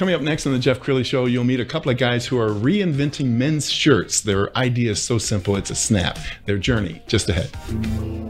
Coming up next on the Jeff Crilley Show, you'll meet a couple of guys who are reinventing men's shirts. Their idea is so simple, it's a snap. Their journey just ahead.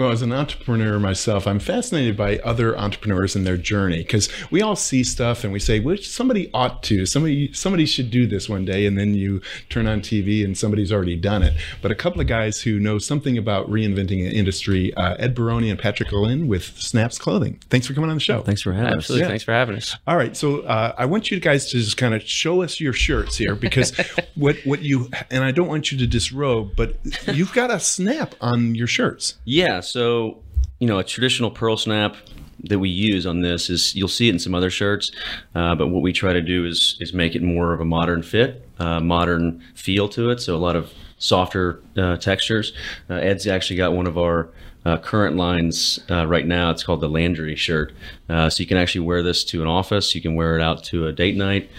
Well, as an entrepreneur myself, I'm fascinated by other entrepreneurs and their journey because we all see stuff and we say, "Well, somebody ought to, somebody, somebody should do this one day," and then you turn on TV and somebody's already done it. But a couple of guys who know something about reinventing an industry, uh, Ed Baronne and Patrick Lynn with Snaps Clothing. Thanks for coming on the show. Thanks for having Absolutely. us. Thanks for having us. All right, so uh, I want you guys to just kind of show us your shirts here because what what you and I don't want you to disrobe, but you've got a snap on your shirts. Yeah, so you know, a traditional pearl snap that we use on this is you'll see it in some other shirts, uh, but what we try to do is is make it more of a modern fit, uh, modern feel to it. So a lot of softer uh, textures. Uh, Ed's actually got one of our uh, current lines uh, right now. It's called the Landry shirt. So you can actually wear this to an office. You can wear it out to a date night.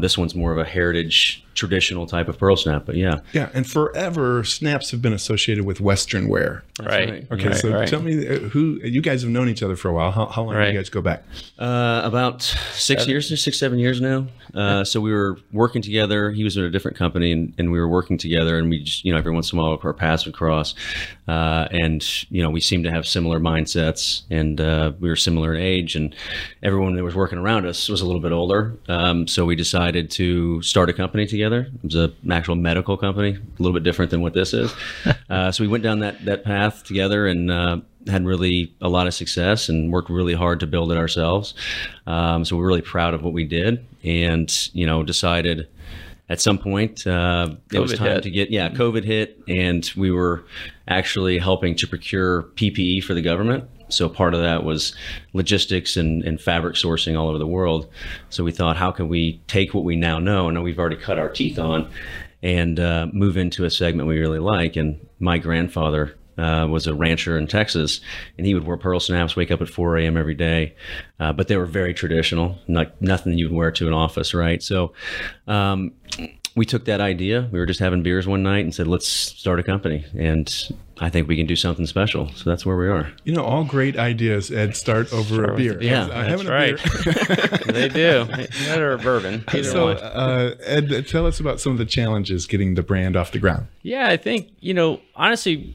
This one's more of a heritage, traditional type of pearl snap. But yeah, Yeah, and forever snaps have been associated with Western wear. right. right. Okay, Right, so right. tell me uh, who you guys have known each other for a while. How, how long do you guys go back? Uh, about six years, six seven years now. Uh, so we were working together. He was at a different company, and, and we were working together. And we just, you know, every once in a while, our paths would cross. Uh, and you know, we seemed to have similar mindsets, and uh, we were similar in age. And everyone that was working around us was a little bit older. Um, so we decided to start a company together. It was a, an actual medical company, a little bit different than what this is. uh, so we went down that that path together, and. Uh, had really a lot of success and worked really hard to build it ourselves. Um, so we're really proud of what we did, and you know decided at some point uh, it was time hit. to get yeah COVID hit, and we were actually helping to procure PPE for the government. So part of that was logistics and, and fabric sourcing all over the world. So we thought, how can we take what we now know, and we've already cut our teeth on, and uh, move into a segment we really like? And my grandfather uh, was a rancher in Texas, and he would wear pearl snaps, wake up at 4 a.m. every day. Uh, but they were very traditional, like nothing you'd wear to an office, right? So um, we took that idea. We were just having beers one night and said, let's start a company. And I think we can do something special. So that's where we are. You know, all great ideas, Ed, start over a beer. Yeah, Uh, That's a right. beer. they do. That or bourbon. So, uh, Ed, tell us about some of the challenges getting the brand off the ground. Yeah, I think you know honestly,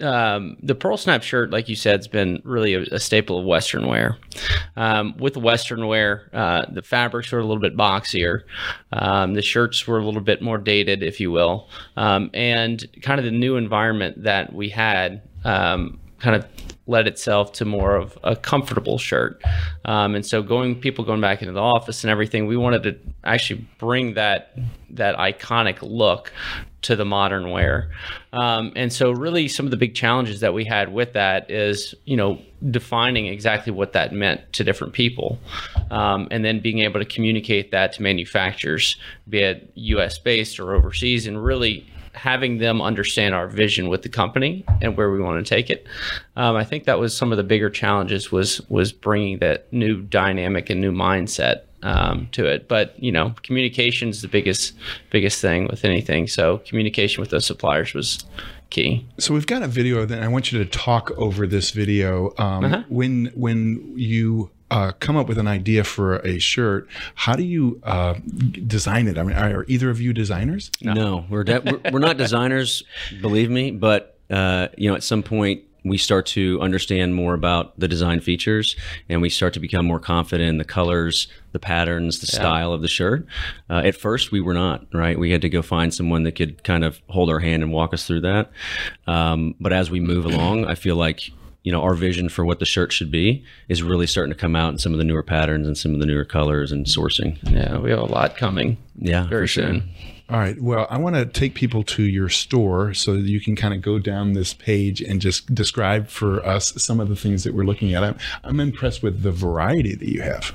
um, the pearl snap shirt, like you said, has been really a, a staple of Western wear. Um, with Western wear, uh, the fabrics were a little bit boxier, um, the shirts were a little bit more dated, if you will, um, and kind of the new environment that we had. Um, kind of led itself to more of a comfortable shirt. Um, and so going people going back into the office and everything, we wanted to actually bring that that iconic look to the modern wear. Um, and so really some of the big challenges that we had with that is, you know, defining exactly what that meant to different people. Um, and then being able to communicate that to manufacturers, be it US based or overseas, and really having them understand our vision with the company and where we want to take it. Um, I think that was some of the bigger challenges was was bringing that new dynamic and new mindset um, to it. But you know, communication is the biggest biggest thing with anything. So communication with those suppliers was key. So we've got a video that I want you to talk over this video. Um, Uh-huh. When when you uh, come up with an idea for a shirt, how do you uh, design it? I mean, are either of you designers? No, we're, de- we're we're not designers, believe me. But uh, you know, at some point, we start to understand more about the design features and we start to become more confident in the colors, the patterns, the style of the shirt. Uh, at first, we were not, right? We had to go find someone that could kind of hold our hand and walk us through that. Um, but as we move along, I feel like you know our vision for what the shirt should be is really starting to come out in some of the newer patterns and some of the newer colors and sourcing. Yeah, we have a lot coming. Yeah, very for sure. All right. Well, I want to take people to your store so you can kind of go down this page and just describe for us some of the things that we're looking at. I'm, I'm impressed with the variety that you have.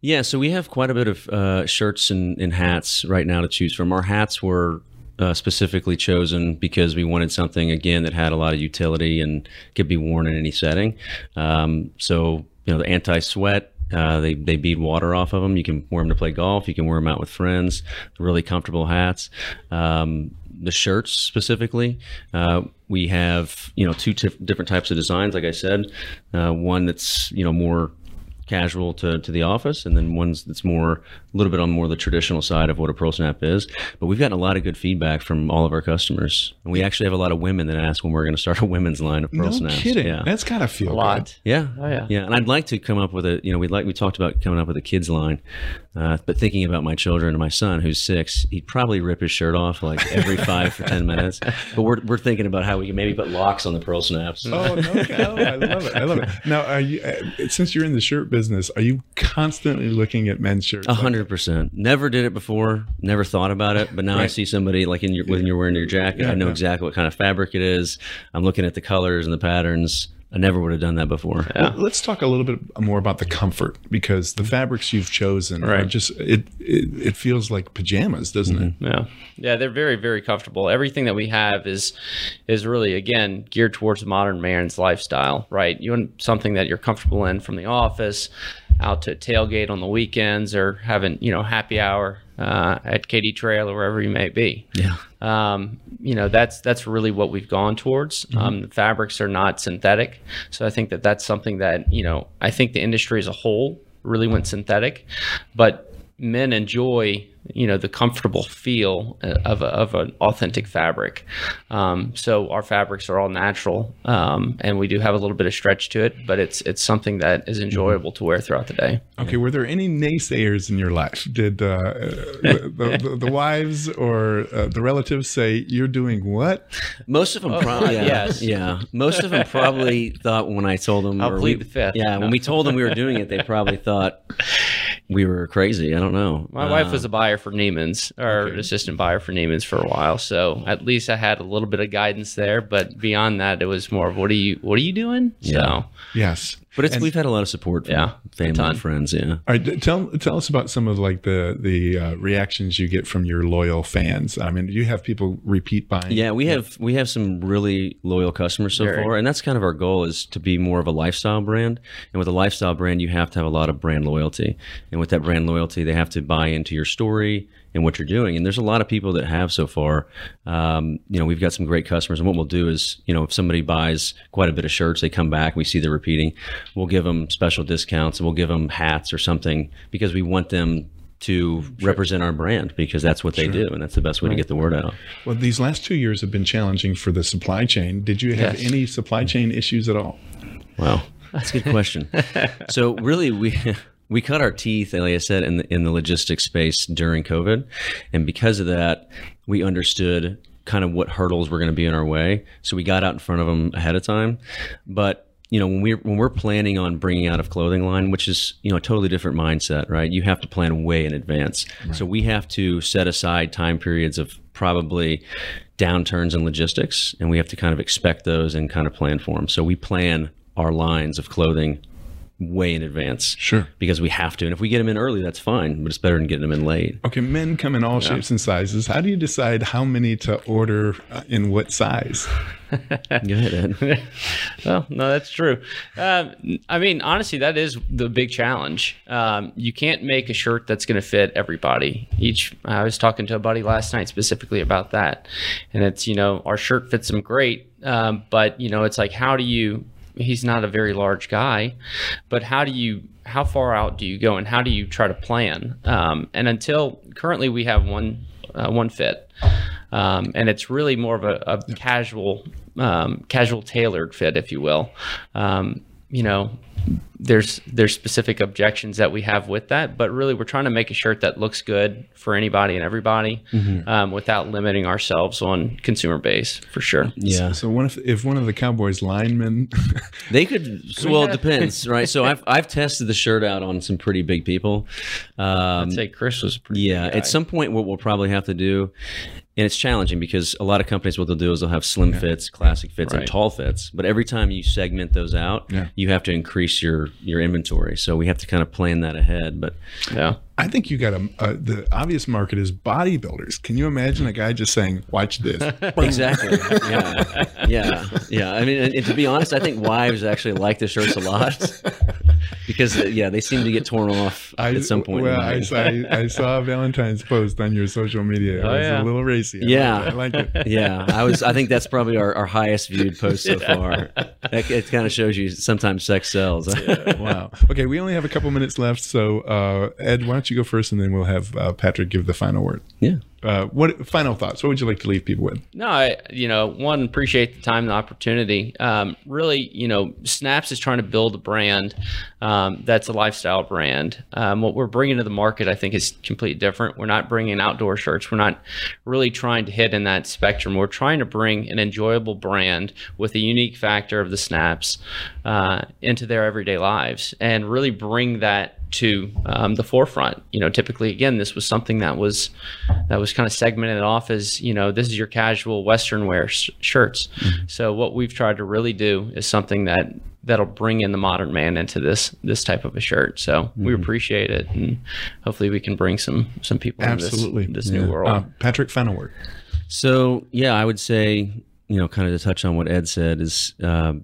Yeah, so we have quite a bit of uh, shirts and, and hats right now to choose from. Our hats were uh, specifically chosen because we wanted something again that had a lot of utility and could be worn in any setting. Um, so you know the anti-sweat. Uh, they they bead water off of them. You can wear them to play golf. You can wear them out with friends. Really comfortable hats. Um, the shirts specifically, uh, we have you know two different types of designs. Like I said, uh, one that's you know more casual to, to the office, and then ones that's more a little bit on more the traditional side of what a Pearl Snap is. But we've gotten a lot of good feedback from all of our customers, and we actually have a lot of women that ask when we're going to start a women's line of Pearl no Snaps. kidding. Yeah. That's got to feel A good. lot. Yeah. Oh, yeah. Yeah. And I'd like to come up with a, you know, we'd like, we talked about coming up with a kids line, uh, but thinking about my children and my son who's six, he'd probably rip his shirt off like every five or 10 minutes. But we're, we're thinking about how we can maybe put locks on the Pearl Snaps. Oh no! Oh, I love it. I love it. Now, are you uh, since you're in the shirt business, are you constantly looking at men's shirts? A hundred percent. Never did it before. Never thought about it. But now I see somebody like in your when you're wearing your jacket. Yeah, I know yeah. exactly what kind of fabric it is. I'm looking at the colors and the patterns. I never would have done that before. Well, let's talk a little bit more about the comfort because the fabrics you've chosen are Right. just it, it. It feels like pajamas, doesn't it? Mm-hmm. Yeah, yeah, they're very, very comfortable. Everything that we have is is really again geared towards modern man's lifestyle, right? You want something that you're comfortable in from the office, out to tailgate on the weekends, or having you know happy hour uh, at Katy Trail or wherever you may be. Yeah. Um, you know that's that's really what we've gone towards. Um, the fabrics are not synthetic, so I think that that's something that you know I think the industry as a whole really went synthetic, but men enjoy you know the comfortable feel uh, of, a, of an authentic fabric um, so our fabrics are all natural um, and we do have a little bit of stretch to it but it's it's something that is enjoyable to wear throughout the day Okay, were there any naysayers in your life? Did uh, uh, the, the, the wives or uh, the relatives say you're doing what? Most of them probably, yeah, yes. yeah. Most of them probably thought when I told them, I'll plead we- the fifth. Yeah, when we told them we were doing it, they probably thought we were crazy. I don't know. my wife Uh, was a buyer for Neiman's or an assistant buyer for Neiman's for a while so at least I had a little bit of guidance there but beyond that it was more of what are you what are you doing Yeah. so Yes, but it's And- we've had a lot of support from Yeah, a family and friends. Yeah. All right, tell tell us about some of like the the uh, reactions you get from your loyal fans. I mean, do you have people repeat buying? Yeah, we have we have some really loyal customers so Very. far, and that's kind of our goal is to be more of a lifestyle brand. And with a lifestyle brand, you have to have a lot of brand loyalty, and with that brand loyalty, they have to buy into your story and what you're doing. And there's a lot of people that have so far. Um, you know, we've got some great customers, and what we'll do is, you know, if somebody buys quite a bit of shirts, they come back, we see they're repeating, we'll give them special discounts, and we'll give them hats or something because we want them. To represent our brand because that's what they do, and that's the best way to get the word out. Well, these last two years have been challenging for the supply chain. Did you have Yes. any supply chain issues at all? Wow, that's a good question. so really, we we cut our teeth, like I said, in the, in the logistics space during COVID, and because of that, we understood kind of what hurdles were going to be in our way. So we got out in front of them ahead of time. But you know, when we're when we're planning on bringing out a clothing line, which is you know a totally different mindset, right? You have to plan way in advance. So we have to set aside time periods of probably downturns in logistics, and we have to kind of expect those and kind of plan for them. So we plan our lines of clothing way in advance. Sure. Because we have to. And if we get them in early, that's fine, but it's better than getting them in late. Okay, men come in all shapes and sizes. How do you decide how many to order uh, in what size? Go ahead, Ed. Well, no, that's true. Um, I mean, honestly, that is the big challenge. Um, you can't make a shirt that's going to fit everybody. Each, I was talking to a buddy last night specifically about that, and it's you know our shirt fits him great, um, but you know it's like how do you? He's not a very large guy, but how do you? How far out do you go, and how do you try to plan? Um, and until currently, we have one uh, one fit. Um, and it's really more of a, a casual um, casual tailored fit, if you will. Um, you know, there's there's specific objections that we have with that, but really we're trying to make a shirt that looks good for anybody and everybody, Mm-hmm. um, without limiting ourselves on consumer base for sure. Yeah. So one if, if one of the Cowboys linemen, They could. So, well, it depends, right? So I've I've tested the shirt out on some pretty big people. Um, I'd say Chris was pretty yeah. big guy. At some point, what we'll probably have to do, and it's challenging because a lot of companies what they'll do is they'll have slim fits, classic fits, and tall fits. But every time you segment those out, Yeah. you have to increase your your inventory. So we have to kind of plan that ahead. But yeah. I think you got a, a uh, the obvious market is bodybuilders. Can you imagine a guy just saying, "Watch this"? exactly. yeah. Yeah. Yeah. I mean, and, and to be honest, I think wives actually like the shirts a lot because, uh, yeah, they seem to get torn off I, at some point. in Well, I, saw- I, I saw Valentine's post on your social media. It Oh, was yeah. a little racy. Yeah. I like it. yeah, I was. I think that's probably our, our highest viewed post so far. That, it kind of shows you sometimes sex sells. Wow. Okay, we only have a couple minutes left, so uh, Ed, why don't you go first, and then we'll have uh, Patrick give the final word. yeah. Uh, what final thoughts? What would you like to leave people with? No, I, you know, one, appreciate the time the opportunity. Um, really, you know, Snaps is trying to build a brand um, that's a lifestyle brand. Um, what we're bringing to the market, I think, is completely different. We're not bringing outdoor shirts. We're not really trying to hit in that spectrum. We're trying to bring an enjoyable brand with a unique factor of the Snaps uh, into their everyday lives and really bring that to um, the forefront. You know, typically, again, this was something that was that was kind of segmented off as you know this is your casual Western wear sh- shirts. So what we've tried to really do is something that that'll bring in the modern man into this this type of a shirt. So we appreciate it, and hopefully we can bring some some people Absolutely. in this, this Yeah. new world. Uh, Patrick, final word. So yeah, I would say you know, kind of to touch on what Ed said is, uh,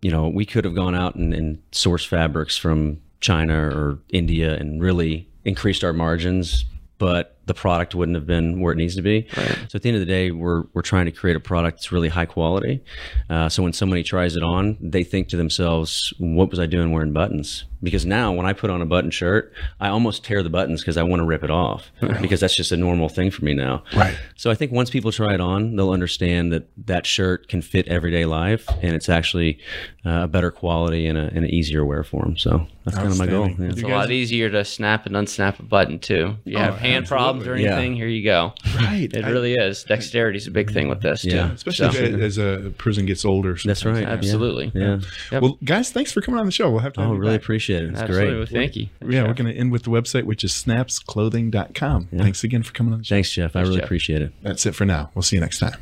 you know, we could have gone out and, and sourced fabrics from China or India and really increased our margins, but the product wouldn't have been where it needs to be. So at the end of the day, we're we're trying to create a product that's really high quality. Uh, so when somebody tries it on, they think to themselves, "What was I doing wearing buttons?" Because now when I put on a button shirt, I almost tear the buttons because I want to rip it off because that's just a normal thing for me now. Right. So I think once people try it on, they'll understand that that shirt can fit everyday life, and it's actually uh, a better quality and, a, and an easier wear for them. So that's kind of my goal. Yeah. it's You a lot easier to snap and unsnap a button too. If you Oh, have hand problems or absolutely. Yeah. anything, here you go. Right. It I- really is. Dexterity is a big thing with this Yeah. too. Especially So- as, as a person gets older. That's right. Absolutely. Yeah. Yep. Well, guys, thanks for coming on the show. We'll have to. Oh, have Oh, you really back. appreciate it. It's Absolutely. great. Thank you. Yeah, we're going to end with the website, which is snapsclothing.com. Thanks again for coming on the show. Thanks, Jeff. I really Jeff. appreciate it. That's it for now. We'll see you next time.